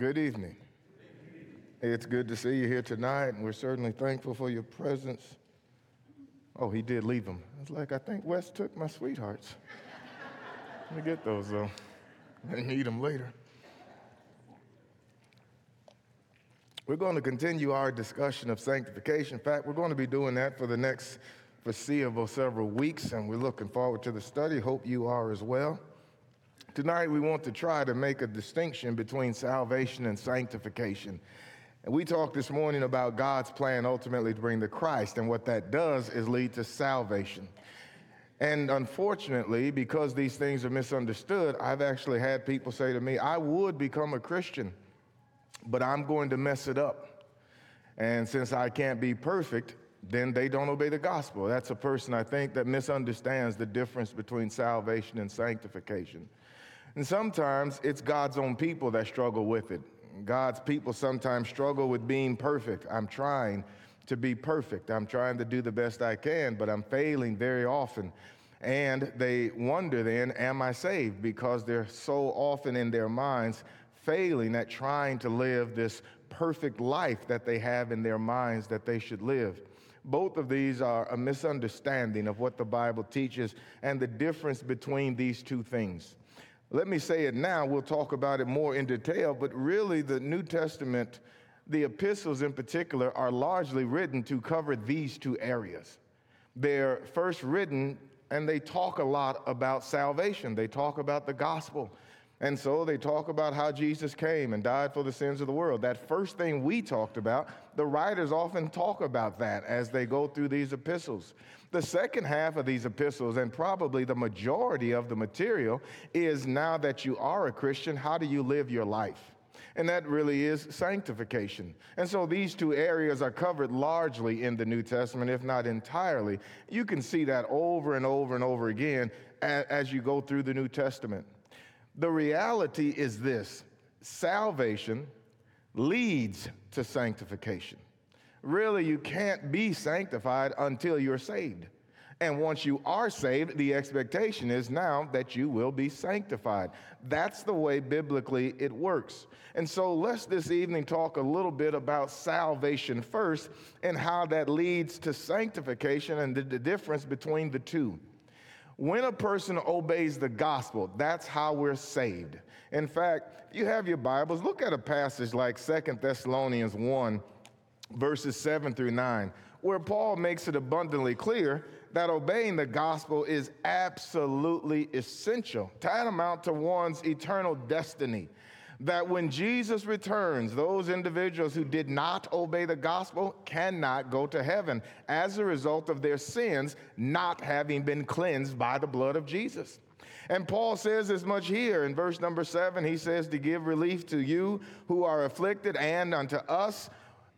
Good evening. It's good to see you here tonight, and we're certainly thankful for your presence. Oh, he did leave them. I was like, I think Wes took my sweethearts. Let me get those, though. I need them later. We're going to continue our discussion of sanctification. In fact, we're going to be doing that for the next foreseeable several weeks, and we're looking forward to the study. Hope you are as well. Tonight, we want to try to make a distinction between salvation and sanctification. And we talked this morning about God's plan ultimately to bring the Christ, and what that does is lead to salvation. And unfortunately, because these things are misunderstood, I've actually had people say to me, I would become a Christian, but I'm going to mess it up. And since I can't be perfect, then they don't obey the gospel. That's a person, I think, that misunderstands the difference between salvation and sanctification. And sometimes it's God's own people that struggle with it. God's people sometimes struggle with being perfect. I'm trying to be perfect. I'm trying to do the best I can, but I'm failing very often. And they wonder then, am I saved? Because they're so often in their minds failing at trying to live this perfect life that they have in their minds that they should live. Both of these are a misunderstanding of what the Bible teaches and the difference between these two things. Let me say it now, we'll talk about it more in detail, but really the New Testament, the epistles in particular, are largely written to cover these two areas. They're first written and they talk a lot about salvation, they talk about the gospel. And so they talk about how Jesus came and died for the sins of the world. That first thing we talked about, the writers often talk about that as they go through these epistles. The second half of these epistles, and probably the majority of the material, is now that you are a Christian, how do you live your life? And that really is sanctification. And so these two areas are covered largely in the New Testament, if not entirely. You can see that over and over and over again as you go through the New Testament. The reality is this salvation leads to sanctification. Really, you can't be sanctified until you're saved. And once you are saved, the expectation is now that you will be sanctified. That's the way biblically it works. And so let's this evening talk a little bit about salvation first and how that leads to sanctification and the, the difference between the two. When a person obeys the gospel, that's how we're saved. In fact, if you have your Bibles, look at a passage like Second Thessalonians 1 verses 7 through 9, where Paul makes it abundantly clear that obeying the gospel is absolutely essential, tantamount to one's eternal destiny. That when Jesus returns, those individuals who did not obey the gospel cannot go to heaven as a result of their sins not having been cleansed by the blood of Jesus. And Paul says as much here in verse number seven. He says, To give relief to you who are afflicted and unto us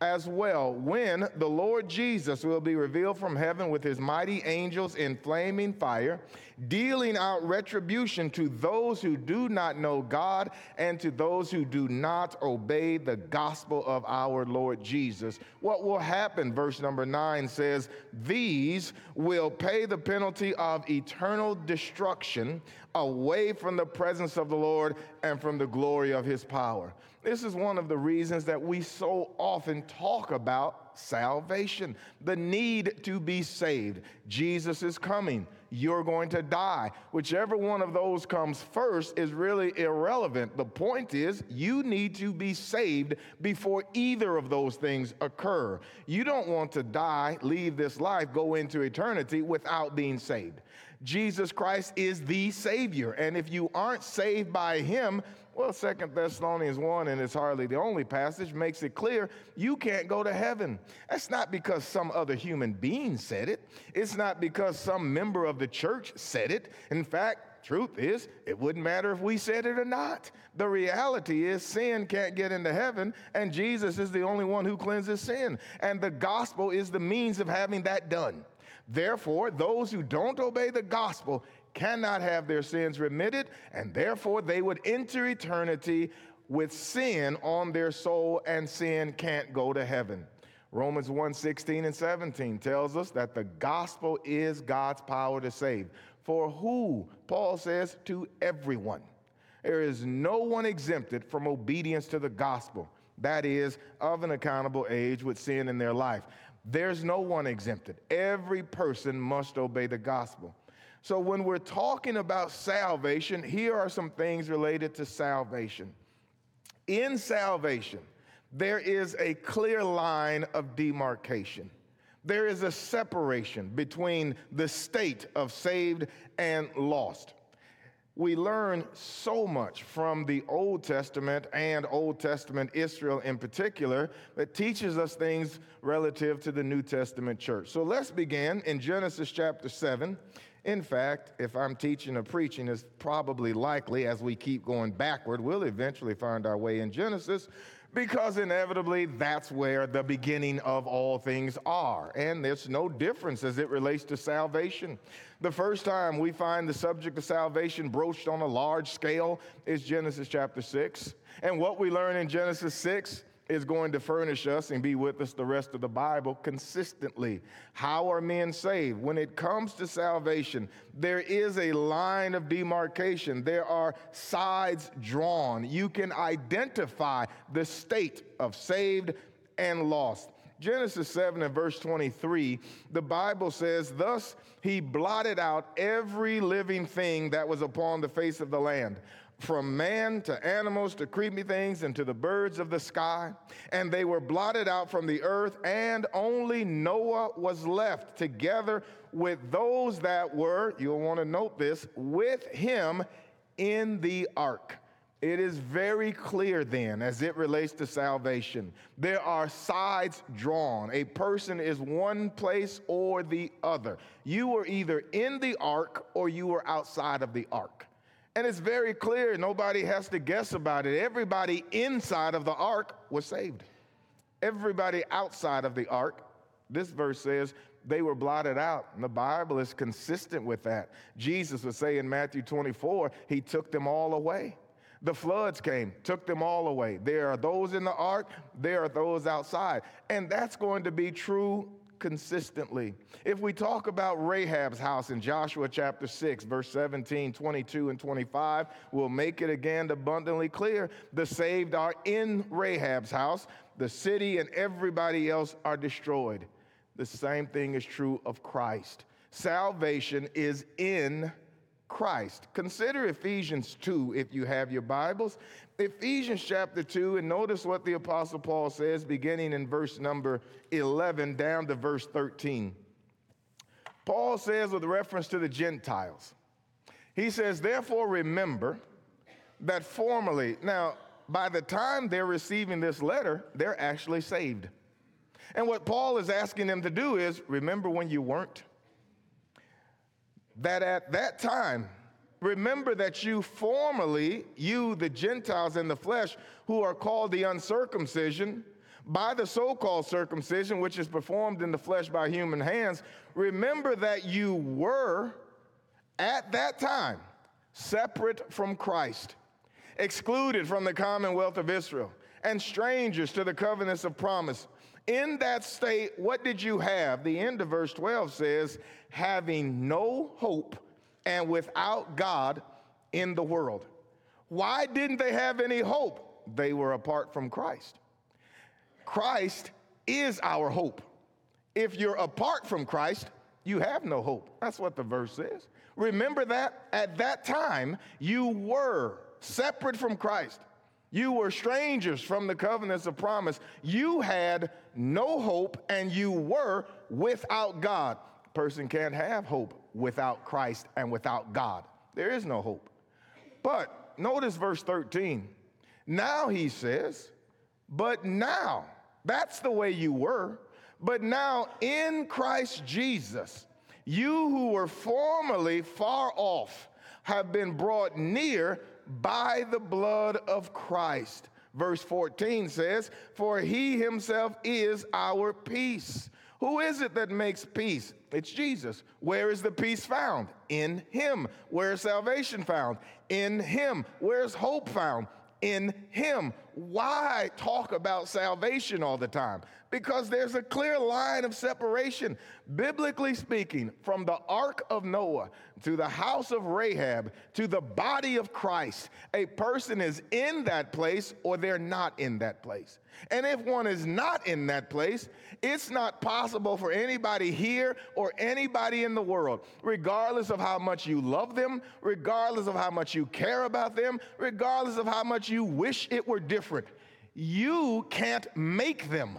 as well when the Lord Jesus will be revealed from heaven with his mighty angels in flaming fire, dealing out retribution to those who do not know God and to those who do not obey the gospel of our Lord Jesus. What will happen, verse number nine says, These will pay the penalty of eternal destruction away from the presence of the Lord and from the glory of his power. This is one of the reasons that we so often talk about salvation, the need to be saved. Jesus is coming. You're going to die. Whichever one of those comes first is really irrelevant. The point is, you need to be saved before either of those things occur. You don't want to die, leave this life, go into eternity without being saved. Jesus Christ is the Savior. And if you aren't saved by Him, well, Second Thessalonians 1, and it's hardly the only passage, makes it clear you can't go to heaven. That's not because some other human being said it. It's not because some member of the church said it. In fact, truth is, it wouldn't matter if we said it or not. The reality is, sin can't get into heaven, and Jesus is the only one who cleanses sin. And the gospel is the means of having that done. Therefore, those who don't obey the gospel cannot have their sins remitted, and therefore they would enter eternity with sin on their soul, and sin can't go to heaven. Romans 1 16 and 17 tells us that the gospel is God's power to save. For who? Paul says, to everyone. There is no one exempted from obedience to the gospel, that is, of an accountable age with sin in their life. There's no one exempted. Every person must obey the gospel. So, when we're talking about salvation, here are some things related to salvation. In salvation, there is a clear line of demarcation. There is a separation between the state of saved and lost we learn so much from the Old Testament and Old Testament Israel in particular that teaches us things relative to the New Testament church. So let's begin in Genesis chapter 7. In fact, if I'm teaching or preaching, it's probably likely as we keep going backward, we'll eventually find our way in Genesis because inevitably that's where the beginning of all things are. And there's no difference as it relates to salvation. The first time we find the subject of salvation broached on a large scale is Genesis chapter 6. And what we learn in Genesis 6 is going to furnish us and be with us the rest of the Bible consistently. How are men saved? When it comes to salvation, there is a line of demarcation, there are sides drawn. You can identify the state of saved and lost. Genesis 7 and verse 23, the Bible says, Thus he blotted out every living thing that was upon the face of the land, from man to animals to creepy things and to the birds of the sky. And they were blotted out from the earth, and only Noah was left together with those that were, you'll want to note this, with him in the ark. It is very clear then, as it relates to salvation, there are sides drawn. A person is one place or the other. You were either in the ark or you were outside of the ark. And it's very clear, nobody has to guess about it. Everybody inside of the ark was saved. Everybody outside of the ark, this verse says, they were blotted out. And the Bible is consistent with that. Jesus would say in Matthew 24, He took them all away. The floods came, took them all away. There are those in the ark, there are those outside. And that's going to be true consistently. If we talk about Rahab's house in Joshua chapter 6, verse 17, 22, and 25, we'll make it again abundantly clear. The saved are in Rahab's house, the city and everybody else are destroyed. The same thing is true of Christ. Salvation is in Christ. Consider Ephesians 2 if you have your Bibles. Ephesians chapter 2, and notice what the Apostle Paul says beginning in verse number 11 down to verse 13. Paul says, with reference to the Gentiles, he says, Therefore remember that formerly, now, by the time they're receiving this letter, they're actually saved. And what Paul is asking them to do is remember when you weren't that at that time, remember that you formerly, you, the Gentiles in the flesh, who are called the uncircumcision, by the so called circumcision, which is performed in the flesh by human hands, remember that you were at that time separate from Christ, excluded from the commonwealth of Israel, and strangers to the covenants of promise in that state, what did you have? The end of verse 12 says, having no hope and without God in the world. Why didn't they have any hope? They were apart from Christ. Christ is our hope. If you're apart from Christ, you have no hope. That's what the verse says. Remember that at that time you were separate from Christ. You were strangers from the covenants of promise. You had no hope and you were without God. Person can't have hope without Christ and without God. There is no hope. But notice verse 13. Now he says, but now, that's the way you were, but now in Christ Jesus, you who were formerly far off have been brought near by the blood of Christ. Verse 14 says, For he himself is our peace. Who is it that makes peace? It's Jesus. Where is the peace found? In him. Where is salvation found? In him. Where's hope found? In him. why talk about salvation all the time? Because there's a clear line of separation, biblically speaking, from the ark of Noah to the house of Rahab to the body of Christ. A person is in that place or they're not in that place. And if one is not in that place, it's not possible for anybody here or anybody in the world, regardless of how much you love them, regardless of how much you care about them, regardless of how much you wish it were different. You can't make them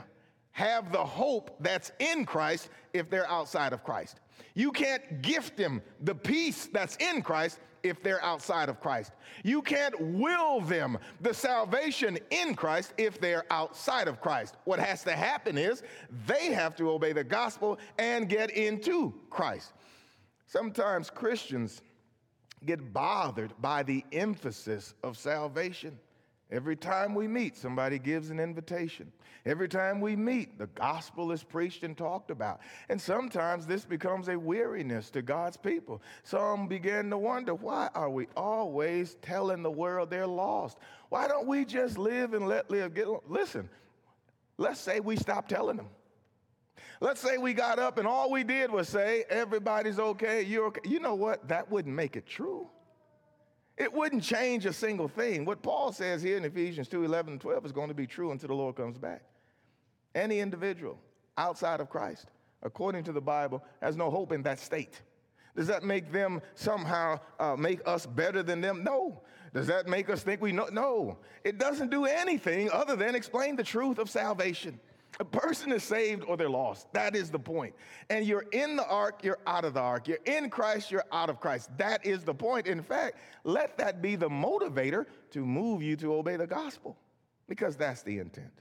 have the hope that's in Christ if they're outside of Christ. You can't gift them the peace that's in Christ if they're outside of Christ. You can't will them the salvation in Christ if they're outside of Christ. What has to happen is they have to obey the gospel and get into Christ. Sometimes Christians get bothered by the emphasis of salvation. Every time we meet, somebody gives an invitation. Every time we meet, the gospel is preached and talked about. And sometimes this becomes a weariness to God's people. Some begin to wonder why are we always telling the world they're lost? Why don't we just live and let live? Get, listen, let's say we stop telling them. Let's say we got up and all we did was say, everybody's okay, you're okay. You know what? That wouldn't make it true. It wouldn't change a single thing. What Paul says here in Ephesians 2 11 and 12 is going to be true until the Lord comes back. Any individual outside of Christ, according to the Bible, has no hope in that state. Does that make them somehow uh, make us better than them? No. Does that make us think we know? No. It doesn't do anything other than explain the truth of salvation. A person is saved or they're lost. That is the point. And you're in the ark, you're out of the ark. You're in Christ, you're out of Christ. That is the point. In fact, let that be the motivator to move you to obey the gospel because that's the intent.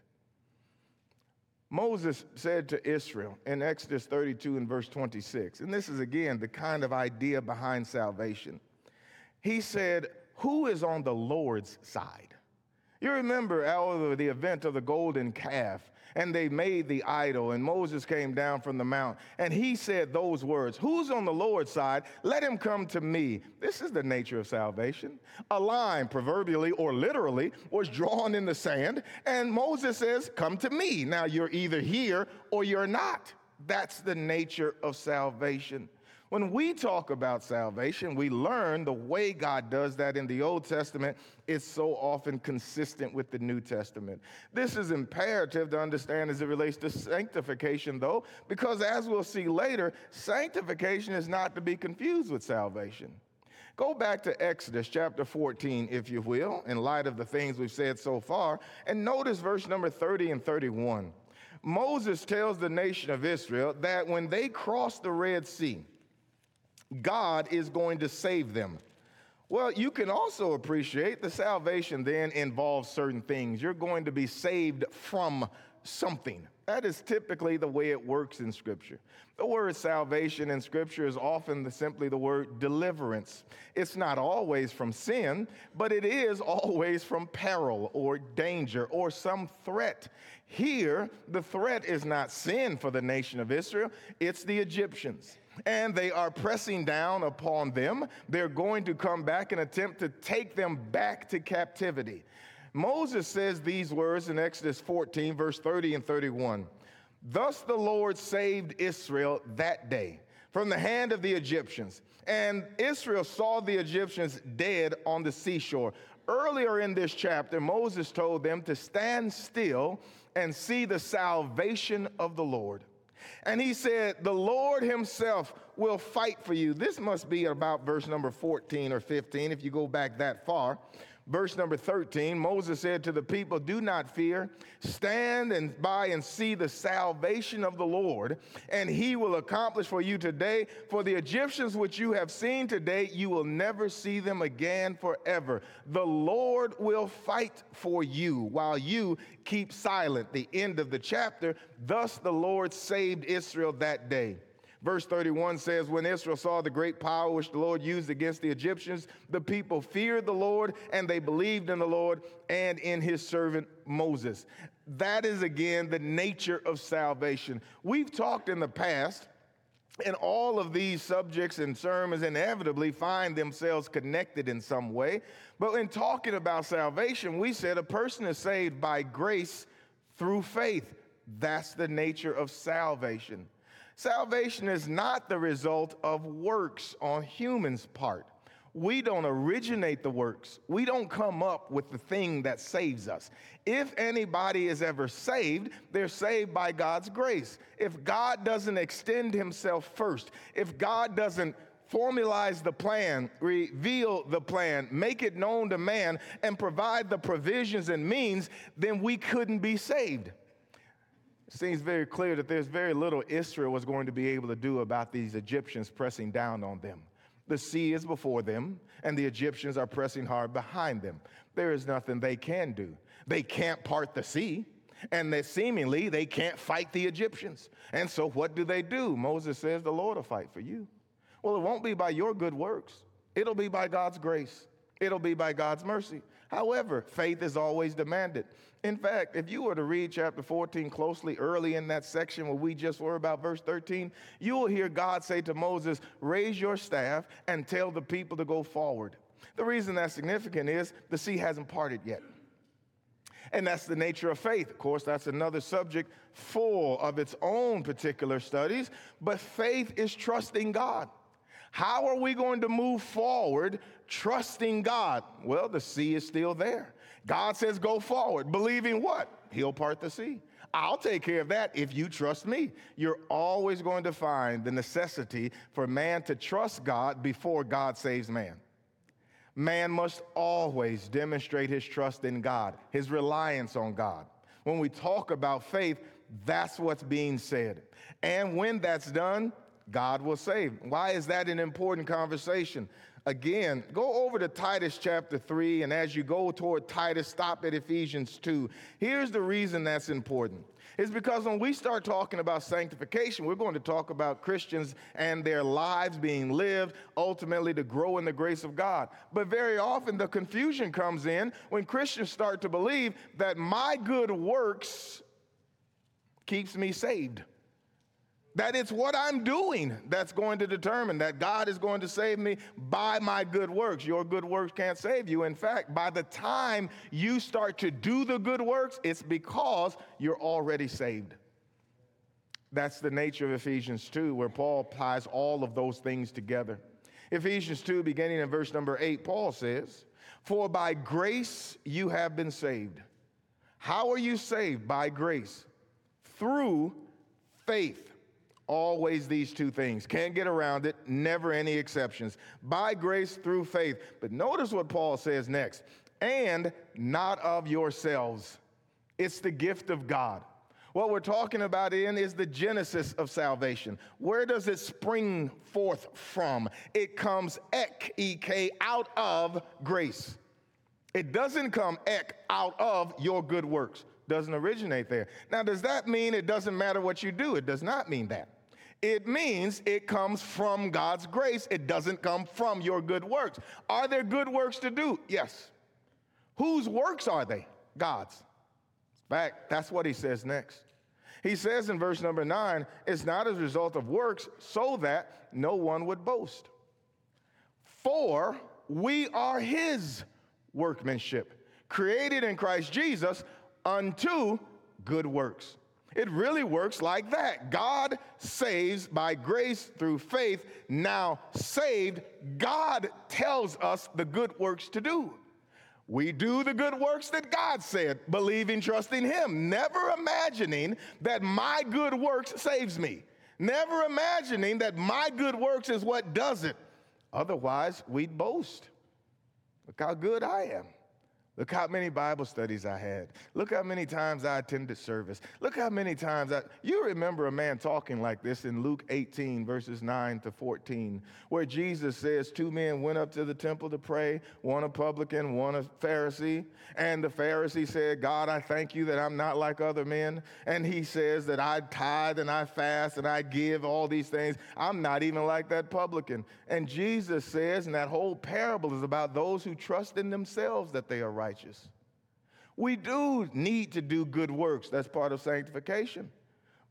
Moses said to Israel in Exodus 32 and verse 26, and this is again the kind of idea behind salvation. He said, Who is on the Lord's side? You remember Elder, the event of the golden calf and they made the idol. And Moses came down from the mount and he said those words Who's on the Lord's side? Let him come to me. This is the nature of salvation. A line, proverbially or literally, was drawn in the sand, and Moses says, Come to me. Now you're either here or you're not. That's the nature of salvation. When we talk about salvation, we learn the way God does that in the Old Testament is so often consistent with the New Testament. This is imperative to understand as it relates to sanctification, though, because as we'll see later, sanctification is not to be confused with salvation. Go back to Exodus chapter 14, if you will, in light of the things we've said so far, and notice verse number 30 and 31. Moses tells the nation of Israel that when they crossed the Red Sea, God is going to save them. Well, you can also appreciate the salvation then involves certain things. You're going to be saved from something. That is typically the way it works in Scripture. The word salvation in Scripture is often the, simply the word deliverance. It's not always from sin, but it is always from peril or danger or some threat. Here, the threat is not sin for the nation of Israel, it's the Egyptians and they are pressing down upon them. They're going to come back and attempt to take them back to captivity. Moses says these words in Exodus 14, verse 30 and 31. Thus the Lord saved Israel that day from the hand of the Egyptians. And Israel saw the Egyptians dead on the seashore. Earlier in this chapter, Moses told them to stand still and see the salvation of the Lord. And he said, The Lord himself will fight for you. This must be about verse number 14 or 15 if you go back that far. Verse number 13 Moses said to the people, Do not fear, stand and by and see the salvation of the Lord, and he will accomplish for you today. For the Egyptians which you have seen today, you will never see them again forever. The Lord will fight for you while you keep silent. The end of the chapter. Thus the Lord saved Israel that day. Verse 31 says, When Israel saw the great power which the Lord used against the Egyptians, the people feared the Lord and they believed in the Lord and in his servant Moses. That is again the nature of salvation. We've talked in the past And all of these subjects and sermons inevitably find themselves connected in some way. But in talking about salvation, we said a person is saved by grace through faith. That's the nature of salvation. Salvation is not the result of works on humans' part. We don't originate the works. We don't come up with the thing that saves us. If anybody is ever saved, they're saved by God's grace. If God doesn't extend himself first, if God doesn't formalize the plan, reveal the plan, make it known to man, and provide the provisions and means, then we couldn't be saved. Seems very clear that there's very little Israel was going to be able to do about these Egyptians pressing down on them. The sea is before them, and the Egyptians are pressing hard behind them. There is nothing they can do. They can't part the sea, and that seemingly they can't fight the Egyptians. And so what do they do? Moses says, The Lord will fight for you. Well, it won't be by your good works, it'll be by God's grace, it'll be by God's mercy. However, faith is always demanded. In fact, if you were to read chapter 14 closely early in that section where we just were about verse 13, you will hear God say to Moses, Raise your staff and tell the people to go forward. The reason that's significant is the sea hasn't parted yet. And that's the nature of faith. Of course, that's another subject full of its own particular studies, but faith is trusting God. How are we going to move forward trusting God? Well, the sea is still there. God says, go forward, believing what? He'll part the sea. I'll take care of that if you trust me. You're always going to find the necessity for man to trust God before God saves man. Man must always demonstrate his trust in God, his reliance on God. When we talk about faith, that's what's being said. And when that's done, God will save. Why is that an important conversation? Again, go over to Titus chapter 3, and as you go toward Titus, stop at Ephesians 2. Here's the reason that's important. It's because when we start talking about sanctification, we're going to talk about Christians and their lives being lived ultimately to grow in the grace of God. But very often the confusion comes in when Christians start to believe that my good works keeps me saved that it's what I'm doing that's going to determine that God is going to save me by my good works. Your good works can't save you. In fact, by the time you start to do the good works, it's because you're already saved. That's the nature of Ephesians 2, where Paul ties all of those things together. Ephesians 2, beginning in verse number 8, Paul says, For by grace you have been saved. How are you saved? By grace. Through faith Always these two things. Can't get around it, never any exceptions. By grace through faith. But notice what Paul says next and not of yourselves. It's the gift of God. What we're talking about in is the genesis of salvation. Where does it spring forth from? It comes ek, ek, out of grace. It doesn't come ek, out of your good works. Doesn't originate there. Now, does that mean it doesn't matter what you do? It does not mean that. It means it comes from God's grace. It doesn't come from your good works. Are there good works to do? Yes. Whose works are they? God's. In fact, that's what he says next. He says in verse number nine, it's not as a result of works, so that no one would boast. For we are his workmanship, created in Christ Jesus unto good works it really works like that. God saves by grace through faith. Now, saved, God tells us the good works to do. We do the good works that God said, believing, trusting Him, never imagining that my good works saves me, never imagining that my good works is what does it. Otherwise, we'd boast. Look how good I am. Look how many Bible studies I had. Look how many times I attended service. Look how many times I. You remember a man talking like this in Luke 18, verses 9 to 14, where Jesus says two men went up to the temple to pray, one a publican, one a Pharisee. And the Pharisee said, God, I thank you that I'm not like other men. And he says that I tithe and I fast and I give all these things. I'm not even like that publican. And Jesus says, and that whole parable is about those who trust in themselves that they are righteous. We do need to do good works. That's part of sanctification.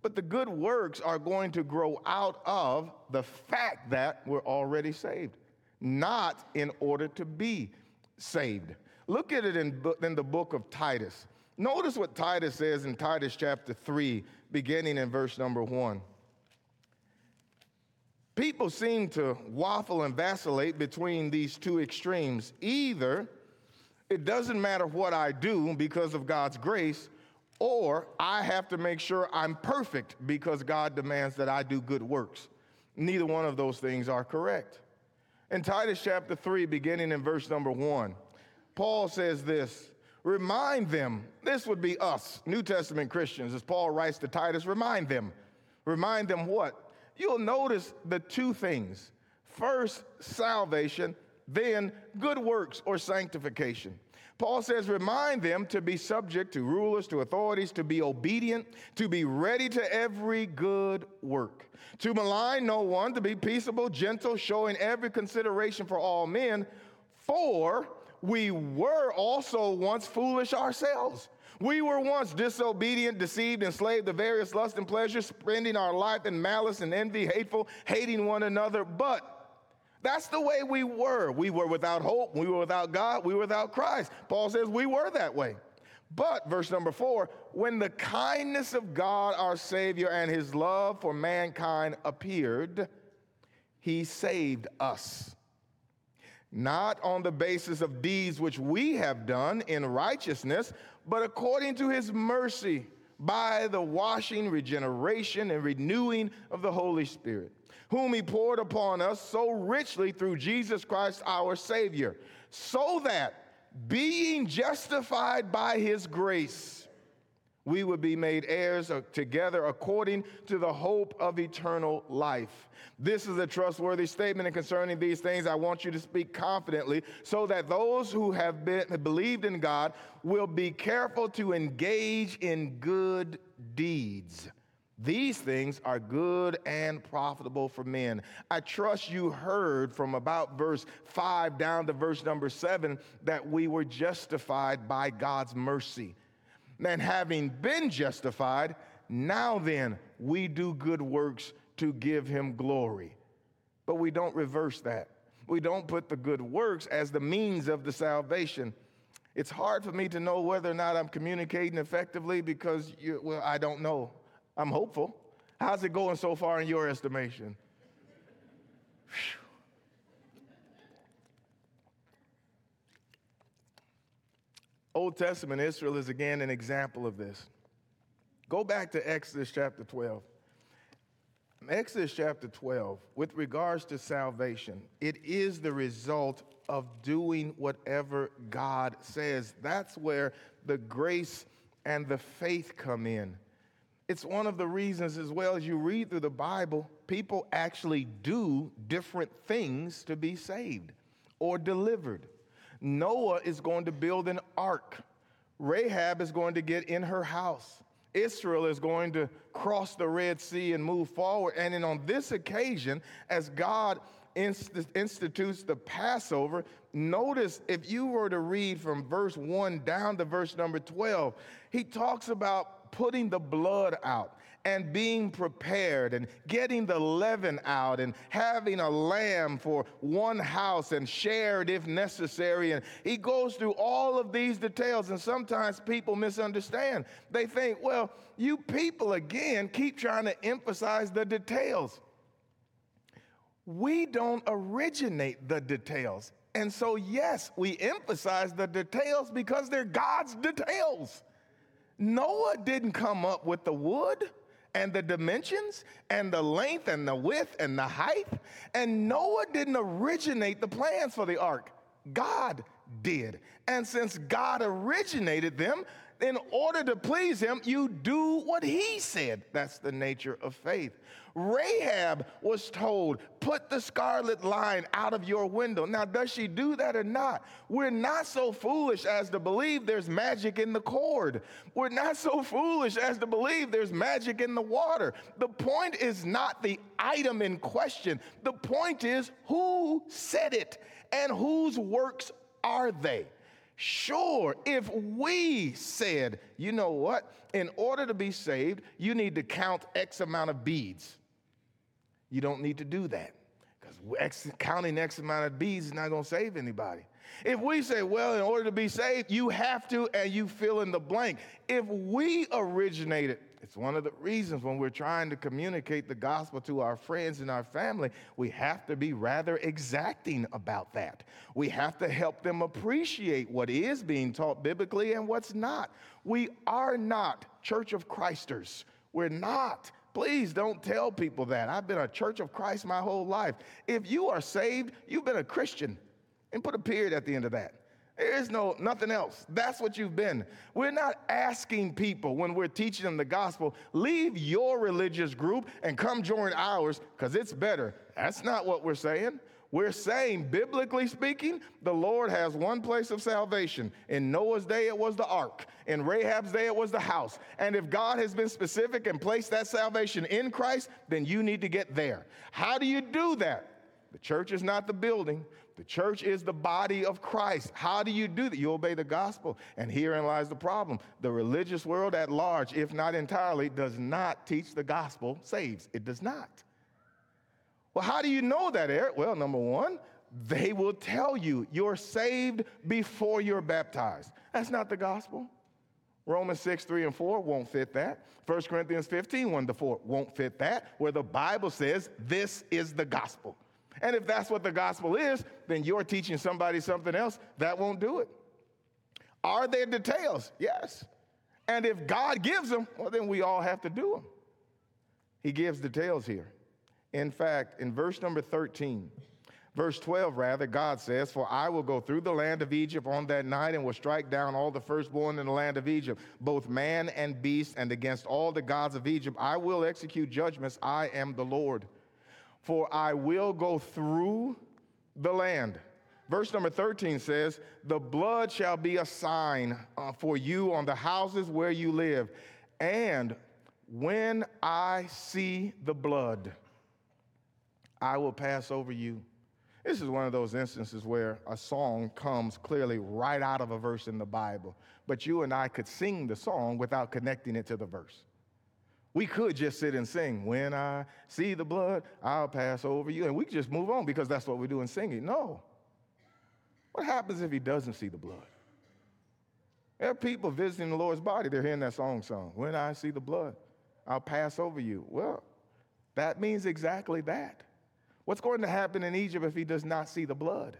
But the good works are going to grow out of the fact that we're already saved, not in order to be saved. Look at it in, in the book of Titus. Notice what Titus says in Titus chapter 3, beginning in verse number 1. People seem to waffle and vacillate between these two extremes. Either it doesn't matter what I do because of God's grace, or I have to make sure I'm perfect because God demands that I do good works. Neither one of those things are correct. In Titus chapter 3, beginning in verse number 1, Paul says this Remind them, this would be us, New Testament Christians, as Paul writes to Titus, remind them. Remind them what? You'll notice the two things first, salvation, then, good works or sanctification. Paul says, remind them to be subject to rulers, to authorities, to be obedient, to be ready to every good work, to malign no one, to be peaceable, gentle, showing every consideration for all men. For we were also once foolish ourselves. We were once disobedient, deceived, enslaved to various lusts and pleasures, spending our life in malice and envy, hateful, hating one another. But that's the way we were. We were without hope. We were without God. We were without Christ. Paul says we were that way. But, verse number four, when the kindness of God our Savior and his love for mankind appeared, he saved us. Not on the basis of deeds which we have done in righteousness, but according to his mercy by the washing, regeneration, and renewing of the Holy Spirit whom he poured upon us so richly through Jesus Christ our Savior, so that being justified by his grace, we would be made heirs together according to the hope of eternal life. This is a trustworthy statement, and concerning these things, I want you to speak confidently so that those who have been believed in God will be careful to engage in good deeds. These things are good and profitable for men. I trust you heard from about verse 5 down to verse number 7 that we were justified by God's mercy. And having been justified, now then we do good works to give him glory. But we don't reverse that. We don't put the good works as the means of the salvation. It's hard for me to know whether or not I'm communicating effectively because, you, well, I don't know. I'm hopeful. How's it going so far in your estimation? Old Testament Israel is again an example of this. Go back to Exodus chapter 12. Exodus chapter 12, with regards to salvation, it is the result of doing whatever God says. That's where the grace and the faith come in. It's one of the reasons, as well as you read through the Bible, people actually do different things to be saved or delivered. Noah is going to build an ark, Rahab is going to get in her house. Israel is going to cross the Red Sea and move forward. And then on this occasion, as God inst- institutes the Passover, notice if you were to read from verse 1 down to verse number 12, he talks about putting the blood out and being prepared and getting the leaven out and having a lamb for one house and shared if necessary. And he goes through all of these details, and sometimes people misunderstand. They think, well, you people again keep trying to emphasize the details. We don't originate the details. And so, yes, we emphasize the details because they're God's details. Noah didn't come up with the wood and the dimensions and the length and the width and the height. And Noah didn't originate the plans for the ark. God did. And since God originated them, in order to please him, you do what he said. That's the nature of faith. Rahab was told, put the scarlet line out of your window. Now, does she do that or not? We're not so foolish as to believe there's magic in the cord. We're not so foolish as to believe there's magic in the water. The point is not the item in question, the point is who said it and whose works are they? Sure, if we said, you know what, in order to be saved, you need to count X amount of beads, you don't need to do that because counting X amount of beads is not going to save anybody. If we say, well, in order to be saved, you have to, and you fill in the blank. If we originated, it's one of the reasons when we're trying to communicate the gospel to our friends and our family, we have to be rather exacting about that. We have to help them appreciate what is being taught biblically and what's not. We are not Church of Christers. We're not. Please don't tell people that. I've been a Church of Christ my whole life. If you are saved, you've been a Christian. And put a period at the end of that. There is no nothing else. That's what you've been. We're not asking people when we're teaching them the gospel, leave your religious group and come join ours because it's better. That's not what we're saying. We're saying, biblically speaking, the Lord has one place of salvation. In Noah's day, it was the ark. In Rahab's day, it was the house. And if God has been specific and placed that salvation in Christ, then you need to get there. How do you do that? The church is not the building. The church is the body of Christ. How do you do that? You obey the gospel. And herein lies the problem. The religious world at large, if not entirely, does not teach the gospel saves. It does not. Well, how do you know that, Eric? Well, number one, they will tell you you're saved before you're baptized. That's not the gospel. Romans 6, 3 and 4 won't fit that. 1 Corinthians 15, 1 to 4 won't fit that, where the Bible says this is the gospel. And if that's what the gospel is, then you're teaching somebody something else that won't do it. Are there details? Yes. And if God gives them, well, then we all have to do them. He gives details here. In fact, in verse number 13, verse 12, rather, God says, For I will go through the land of Egypt on that night and will strike down all the firstborn in the land of Egypt, both man and beast, and against all the gods of Egypt I will execute judgments. I am the Lord. For I will go through the land. Verse number 13 says, The blood shall be a sign uh, for you on the houses where you live. And when I see the blood, I will pass over you. This is one of those instances where a song comes clearly right out of a verse in the Bible, but you and I could sing the song without connecting it to the verse. We could just sit and sing, When I see the blood, I'll pass over you. And we could just move on because that's what we do in singing. No. What happens if he doesn't see the blood? There are people visiting the Lord's body, they're hearing that song song. When I see the blood, I'll pass over you. Well, that means exactly that. What's going to happen in Egypt if he does not see the blood?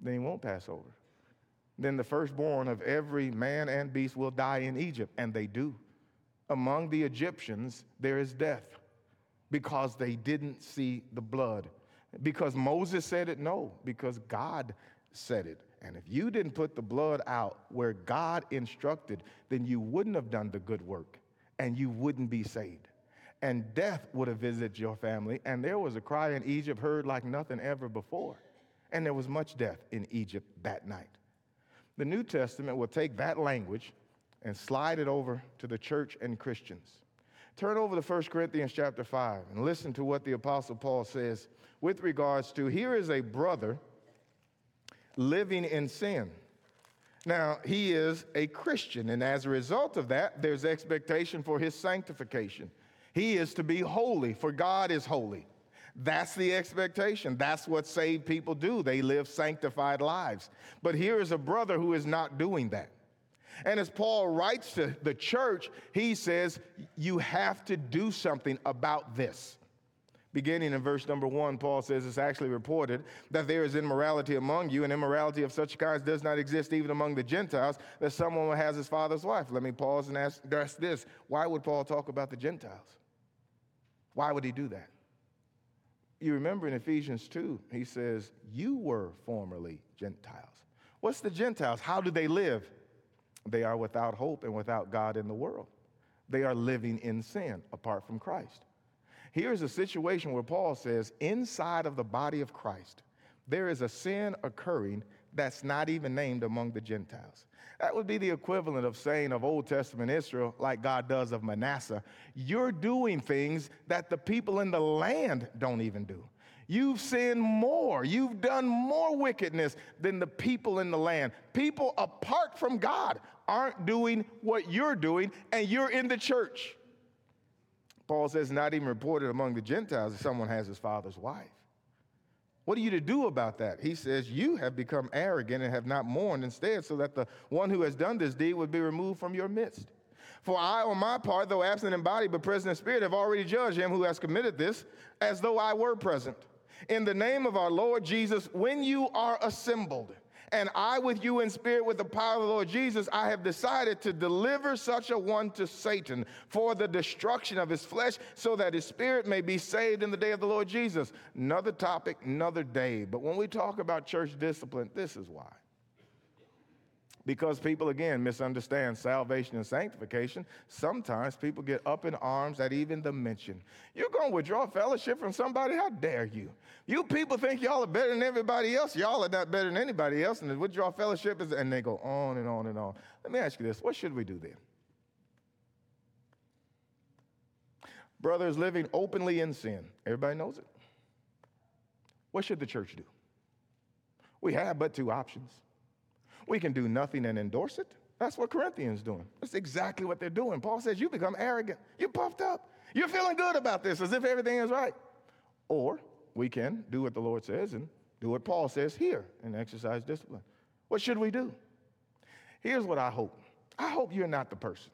Then he won't pass over. Then the firstborn of every man and beast will die in Egypt, and they do. Among the Egyptians, there is death because they didn't see the blood. Because Moses said it? No, because God said it. And if you didn't put the blood out where God instructed, then you wouldn't have done the good work and you wouldn't be saved and death would have visited your family. And there was a cry in Egypt heard like nothing ever before. And there was much death in Egypt that night. The New Testament will take that language and slide it over to the church and Christians. Turn over to 1 Corinthians chapter 5 and listen to what the Apostle Paul says with regards to here is a brother living in sin. Now, he is a Christian, and as a result of that, there's expectation for his sanctification. He is to be holy, for God is holy. That's the expectation. That's what saved people do. They live sanctified lives. But here is a brother who is not doing that. And as Paul writes to the church, he says, You have to do something about this. Beginning in verse number one, Paul says it's actually reported that there is immorality among you, and immorality of such kinds does not exist even among the Gentiles, that someone has his father's wife. Let me pause and ask, this why would Paul talk about the Gentiles? Why would he do that? You remember in Ephesians 2, he says, You were formerly Gentiles. What's the Gentiles? How do they live? They are without hope and without God in the world. They are living in sin apart from Christ. Here's a situation where Paul says, inside of the body of Christ, there is a sin occurring that's not even named among the Gentiles. That would be the equivalent of saying of Old Testament Israel, like God does of Manasseh, you're doing things that the people in the land don't even do. You've sinned more. You've done more wickedness than the people in the land. People apart from God aren't doing what you're doing, and you're in the church. Paul says, not even reported among the Gentiles that someone has his father's wife. What are you to do about that? He says, You have become arrogant and have not mourned instead, so that the one who has done this deed would be removed from your midst. For I, on my part, though absent in body but present in spirit, have already judged him who has committed this, as though I were present. In the name of our Lord Jesus, when you are assembled, and I with you in spirit with the power of the Lord Jesus, I have decided to deliver such a one to Satan for the destruction of his flesh, so that his spirit may be saved in the day of the Lord Jesus. Another topic, another day. But when we talk about church discipline, this is why. Because people, again, misunderstand salvation and sanctification. Sometimes people get up in arms at even the mention. You're going to withdraw fellowship from somebody? How dare you? You people think y'all are better than everybody else. Y'all are not better than anybody else. And withdraw fellowship is, and they go on and on and on. Let me ask you this what should we do then? Brothers living openly in sin. Everybody knows it. What should the church do? We have but two options. We can do nothing and endorse it. That's what Corinthians doing. That's exactly what they're doing. Paul says you become arrogant. You're puffed up. You're feeling good about this as if everything is right. Or we can do what the Lord says and do what Paul says here and exercise discipline. What should we do? Here's what I hope. I hope you're not the person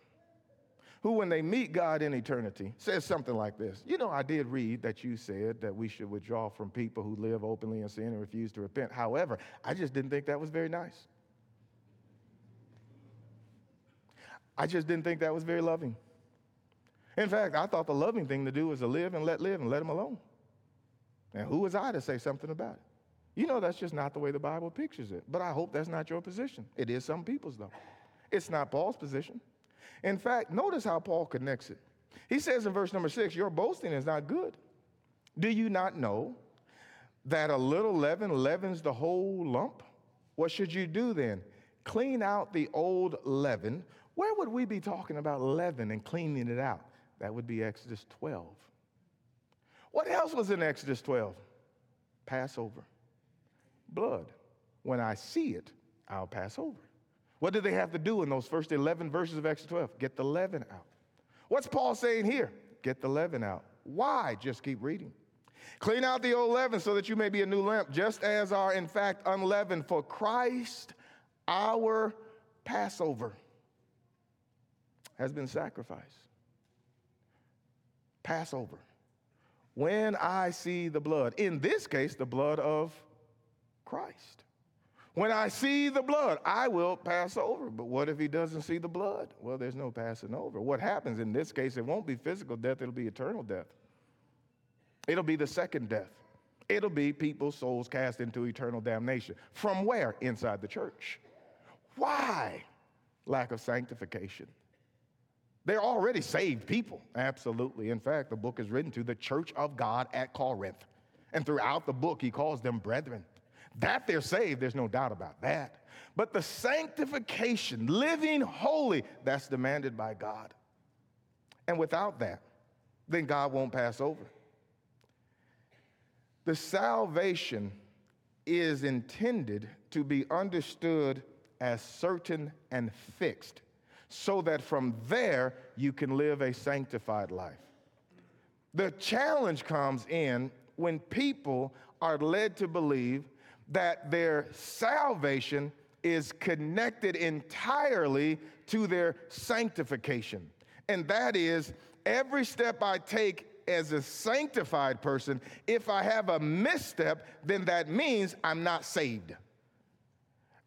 who, when they meet God in eternity, says something like this. You know, I did read that you said that we should withdraw from people who live openly in sin and refuse to repent. However, I just didn't think that was very nice. I just didn't think that was very loving. In fact, I thought the loving thing to do was to live and let live and let them alone. And who was I to say something about it? You know, that's just not the way the Bible pictures it. But I hope that's not your position. It is some people's, though. It's not Paul's position. In fact, notice how Paul connects it. He says in verse number six, Your boasting is not good. Do you not know that a little leaven leavens the whole lump? What should you do then? Clean out the old leaven where would we be talking about leaven and cleaning it out? That would be Exodus 12. What else was in Exodus 12? Passover. Blood. When I see it, I'll pass over. What did they have to do in those first 11 verses of Exodus 12? Get the leaven out. What's Paul saying here? Get the leaven out. Why? Just keep reading. Clean out the old leaven so that you may be a new lamp, just as are in fact unleavened for Christ our Passover has been sacrificed. Passover. When I see the blood, in this case, the blood of Christ. When I see the blood, I will pass over. But what if he doesn't see the blood? Well, there's no passing over. What happens in this case, it won't be physical death, it'll be eternal death. It'll be the second death. It'll be people's souls cast into eternal damnation. From where? Inside the church. Why? Lack of sanctification. They're already saved people. Absolutely. In fact, the book is written to the church of God at Corinth. And throughout the book, he calls them brethren. That they're saved, there's no doubt about that. But the sanctification, living holy, that's demanded by God. And without that, then God won't pass over. The salvation is intended to be understood as certain and fixed so that from there you can live a sanctified life. The challenge comes in when people are led to believe that their salvation is connected entirely to their sanctification. And that is every step I take as a sanctified person, if I have a misstep, then that means I'm not saved.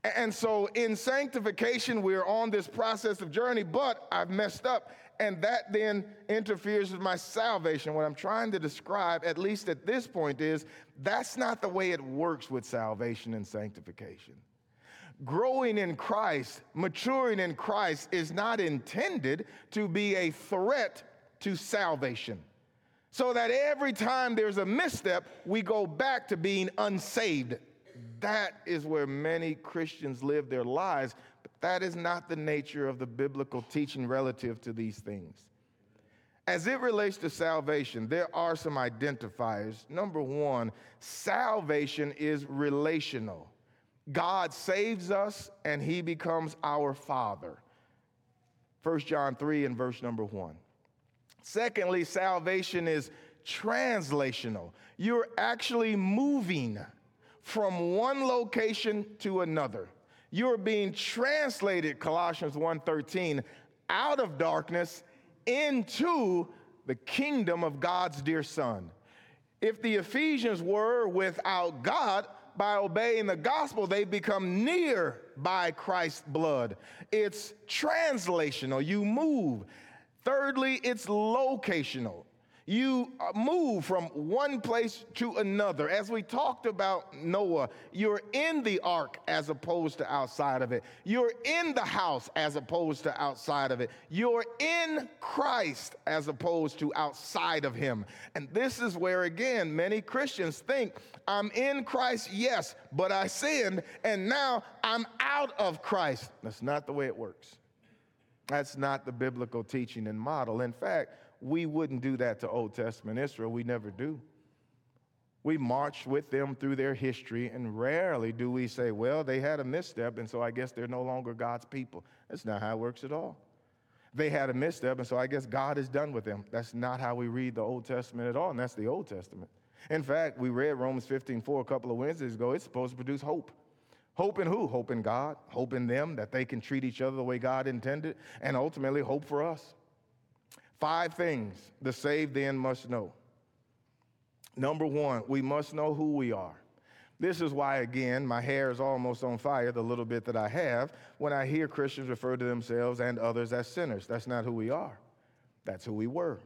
And so in sanctification, we're on this process of journey, but I've messed up. And that then interferes with my salvation. What I'm trying to describe, at least at this point, is that's not the way it works with salvation and sanctification. Growing in Christ, maturing in Christ, is not intended to be a threat to salvation. So that every time there's a misstep, we go back to being unsaved that is where many Christians live their lives, but that is not the nature of the biblical teaching relative to these things. As it relates to salvation, there are some identifiers. Number one, salvation is relational. God saves us and he becomes our Father. 1 John 3 and verse number 1. Secondly, salvation is translational. You're actually moving from one location to another. You're being translated, Colossians 1:13, out of darkness into the kingdom of God's dear Son. If the Ephesians were without God, by obeying the gospel, they become near by Christ's blood. It's translational, you move. Thirdly, it's locational you uh, move from one place to another. As we talked about Noah, you're in the ark as opposed to outside of it. You're in the house as opposed to outside of it. You're in Christ as opposed to outside of him. And this is where, again, many Christians think I'm in Christ, yes, but I sinned, and now I'm out of Christ. That's not the way it works. That's not the biblical teaching and model. In fact, we wouldn't do that to Old Testament Israel. We never do. We march with them through their history, and rarely do we say, well, they had a misstep, and so I guess they're no longer God's people. That's not how it works at all. They had a misstep, and so I guess God is done with them. That's not how we read the Old Testament at all, and that's the Old Testament. In fact, we read Romans 15 4 a couple of Wednesdays ago. It's supposed to produce hope. Hope in who? Hope in God, hope in them that they can treat each other the way God intended, and ultimately hope for us. Five things the saved then must know. Number one, we must know who we are. This is why, again, my hair is almost on fire, the little bit that I have, when I hear Christians refer to themselves and others as sinners. That's not who we are, that's who we were.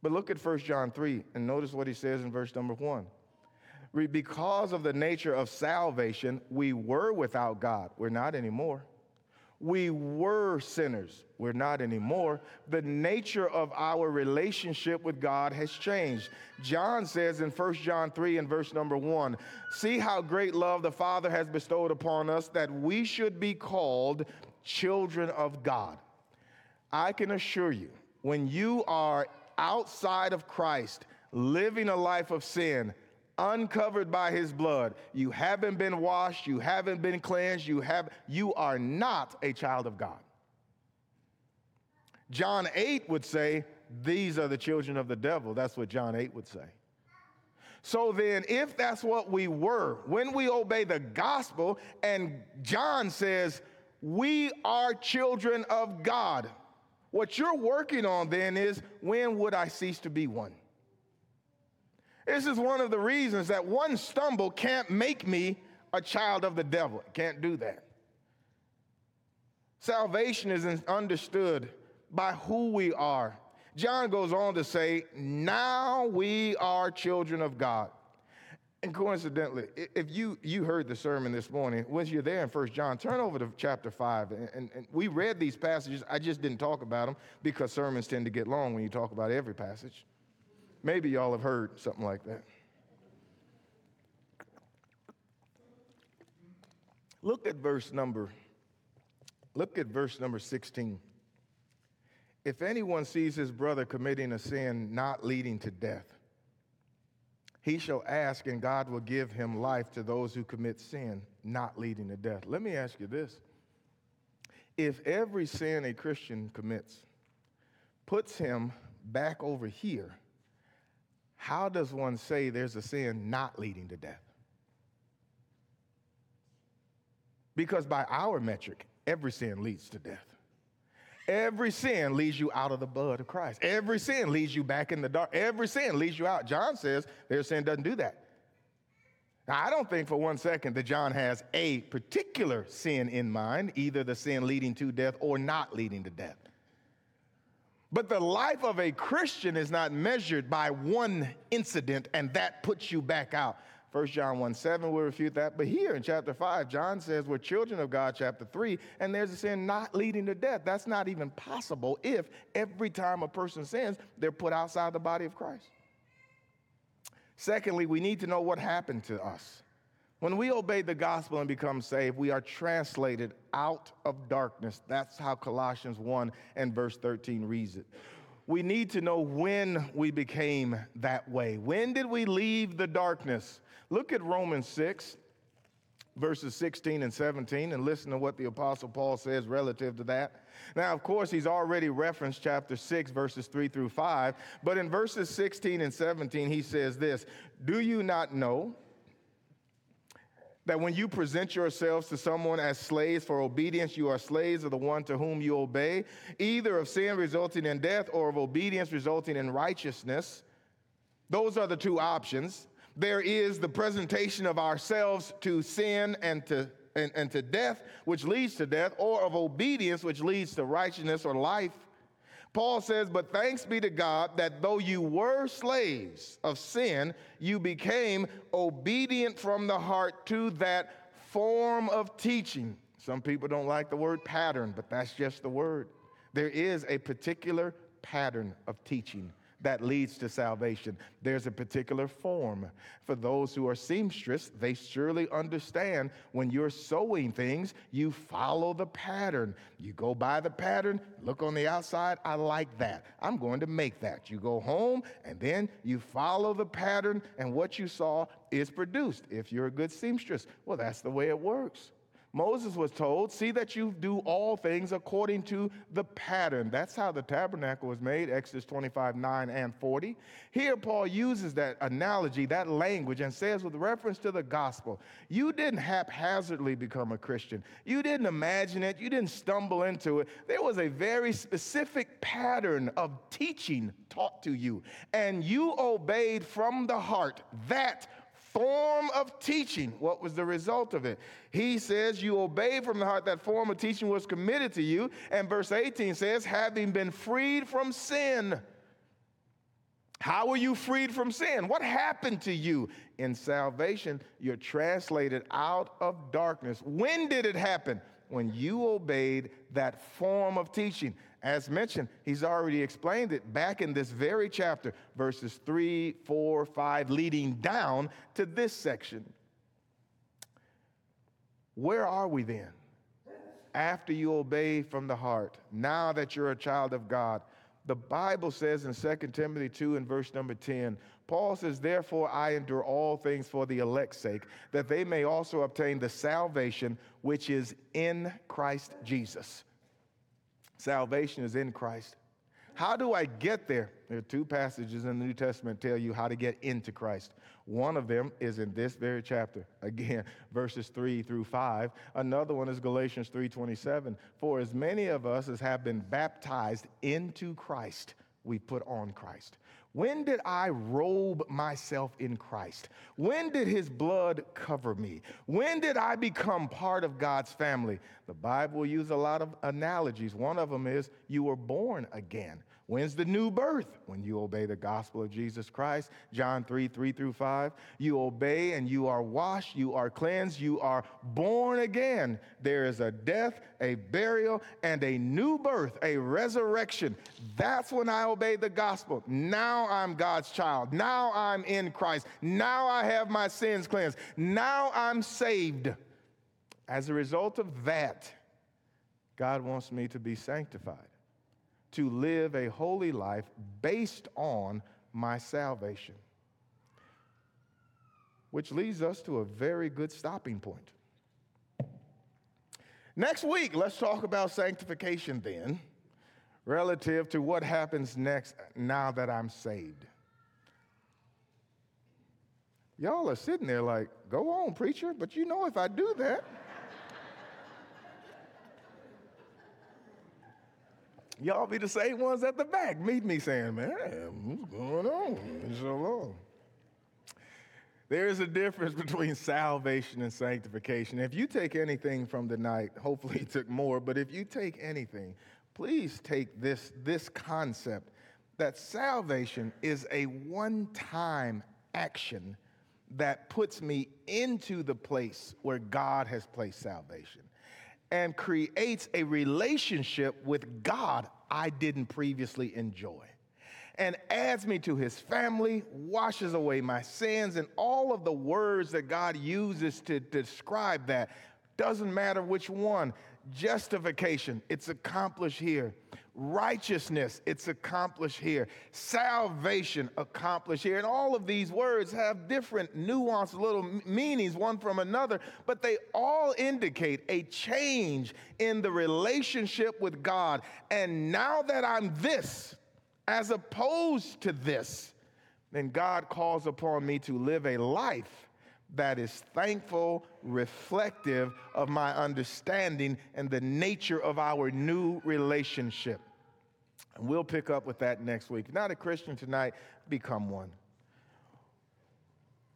But look at 1 John 3 and notice what he says in verse number 1. Because of the nature of salvation, we were without God. We're not anymore. We were sinners. We're not anymore. The nature of our relationship with God has changed. John says in 1 John 3 and verse number 1 See how great love the Father has bestowed upon us that we should be called children of God. I can assure you, when you are outside of Christ, living a life of sin, uncovered by his blood. You haven't been washed, you haven't been cleansed, you have you are not a child of God. John 8 would say, these are the children of the devil. That's what John 8 would say. So then, if that's what we were, when we obey the gospel, and John says, we are children of God, what you're working on then is, when would I cease to be one? This is one of the reasons that one stumble can't make me a child of the devil. It can't do that. Salvation is understood by who we are. John goes on to say, Now we are children of God. And coincidentally, if you, you heard the sermon this morning, once you're there in First John, turn over to chapter 5. And, and, and we read these passages. I just didn't talk about them because sermons tend to get long when you talk about every passage. Maybe y'all have heard something like that. Look at verse number look at verse number 16. If anyone sees his brother committing a sin not leading to death, he shall ask and God will give him life to those who commit sin not leading to death. Let me ask you this. If every sin a Christian commits puts him back over here how does one say there's a sin not leading to death? Because by our metric, every sin leads to death. Every sin leads you out of the blood of Christ. Every sin leads you back in the dark. Every sin leads you out. John says their sin doesn't do that. Now, I don't think for one second that John has a particular sin in mind, either the sin leading to death or not leading to death. But the life of a Christian is not measured by one incident and that puts you back out. 1 John 1 7 will refute that. But here in chapter 5, John says we're children of God, chapter 3, and there's a sin not leading to death. That's not even possible if every time a person sins, they're put outside the body of Christ. Secondly, we need to know what happened to us. When we obey the gospel and become saved, we are translated out of darkness. That's how Colossians 1 and verse 13 reads it. we need to know when we became that way. When did we leave the darkness? Look at Romans 6, verses 16 and 17, and listen to what the Apostle Paul says relative to that. Now, of course, he's already referenced chapter 6, verses 3 through 5, but in verses 16 and 17, he says this Do you not know? That when you present yourselves to someone as slaves for obedience, you are slaves of the one to whom you obey, either of sin resulting in death or of obedience resulting in righteousness. Those are the two options. There is the presentation of ourselves to sin and to, and, and to death, which leads to death, or of obedience, which leads to righteousness or life. Paul says, But thanks be to God that though you were slaves of sin, you became obedient from the heart to that form of teaching. Some people don't like the word pattern, but that's just the word. There is a particular pattern of teaching that leads to salvation. There's a particular form. For those who are seamstress, they surely understand when you're sewing things, you follow the pattern. You go by the pattern, look on the outside, I like that. I'm going to make that. You go home and then you follow the pattern, and what you saw is produced. If you're a good seamstress, well, that's the way it works. Moses was told, See that you do all things according to the pattern. That's how the tabernacle was made, Exodus 25, 9 and 40. Here, Paul uses that analogy, that language, and says, with reference to the gospel, you didn't haphazardly become a Christian. You didn't imagine it, you didn't stumble into it. There was a very specific pattern of teaching taught to you, and you obeyed from the heart that form of teaching. What was the result of it? He says, You obey from the heart that form of teaching was committed to you. And verse 18 says, Having been freed from sin. How were you freed from sin? What happened to you? In salvation, you're translated out of darkness. When did it happen? When you obeyed that form of teaching. As mentioned, he's already explained it back in this very chapter, verses 3, 4, 5, leading down to this section. Where are we then? After you obey from the heart, now that you're a child of God, the Bible says in 2 Timothy 2 and verse number 10, Paul says, Therefore I endure all things for the elect's sake, that they may also obtain the salvation which is in Christ Jesus. Salvation is in Christ. How do I get there? There are two passages in the New Testament tell you how to get into Christ. One of them is in this very chapter. Again, verses 3 through 5. Another one is Galatians 3:27. For as many of us as have been baptized into Christ, we put on Christ. When did I robe myself in Christ? When did his blood cover me? When did I become part of God's family? The Bible uses a lot of analogies. One of them is you were born again. When's the new birth? When you obey the gospel of Jesus Christ. John 3 3 through 5. You obey and you are washed, you are cleansed, you are born again. There is a death, a burial, and a new birth, a resurrection. That's when I obey the gospel. Now I'm God's child. Now I'm in Christ. Now I have my sins cleansed. Now I'm saved. As a result of that, God wants me to be sanctified to live a holy life based on my salvation. Which leads us to a very good stopping point. Next week, let's talk about sanctification then, relative to what happens next now that I'm saved. Y'all are sitting there like, go on, preacher, but you know if I do that. Y'all be the same ones at the back, meet me saying, man, what's going on? Long. There is a difference between salvation and sanctification. If you take anything from the night, hopefully you took more, but if you take anything, please take this, this concept that salvation is a one time action that puts me into the place where God has placed salvation and creates a relationship with God I didn't previously enjoy. And adds me to his family, washes away my sins, and all of the words that God uses to describe that. Doesn't matter which one. Justification, it's accomplished here. Righteousness, it's accomplished here. Salvation, accomplished here. And all of these words have different nuanced little meanings, one from another, but they all indicate a change in the relationship with God. And now that I'm this, as opposed to this, then God calls upon me to live a life that is thankful, reflective of my understanding and the nature of our new relationship. And we'll pick up with that next week. not a Christian tonight, become one.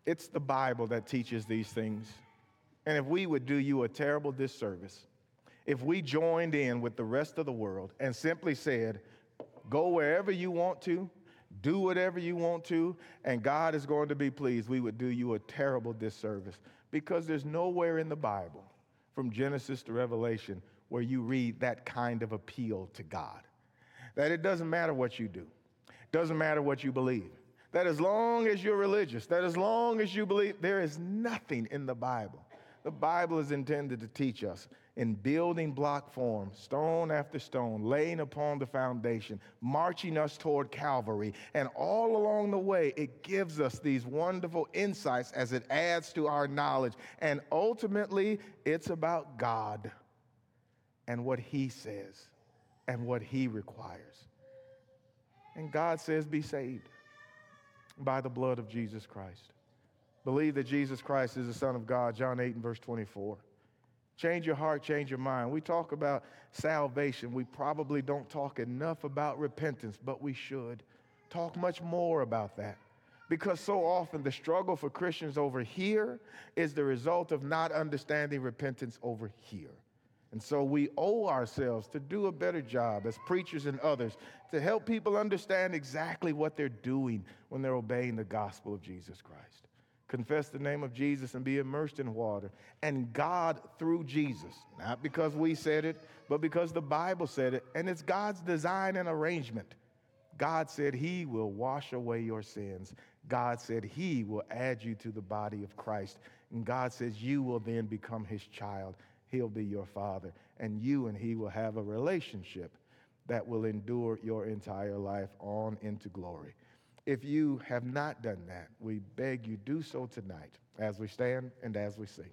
It's the Bible that teaches these things. And if we would do you a terrible disservice, if we joined in with the rest of the world and simply said, go wherever you want to, do whatever you want to, and God is going to be pleased, we would do you a terrible disservice because there's nowhere in the Bible, from Genesis to Revelation, where you read that kind of appeal to God. That it doesn't matter what you do, doesn't matter what you believe. That as long as you're religious, that as long as you believe, there is nothing in the Bible. The Bible is intended to teach us in building block form, stone after stone, laying upon the foundation, marching us toward Calvary. And all along the way, it gives us these wonderful insights as it adds to our knowledge. And ultimately, it's about God and what He says and what He requires. And God says, Be saved by the blood of Jesus Christ. Believe that Jesus Christ is the Son of God, John 8 and verse 24. Change your heart, change your mind. We talk about salvation. We probably don't talk enough about repentance, but we should talk much more about that. Because so often the struggle for Christians over here is the result of not understanding repentance over here. And so we owe ourselves to do a better job as preachers and others to help people understand exactly what they're doing when they're obeying the gospel of Jesus Christ confess the name of Jesus and be immersed in water. And God, through Jesus, not because we said it, but because the Bible said it, and it's God's design and arrangement. God said He will wash away your sins. God said He will add you to the body of Christ. And God says you will then become His child. He'll be your father. And you and He will have a relationship that will endure your entire life on into glory. If you have not done that, we beg you do so tonight as we stand and as we sing.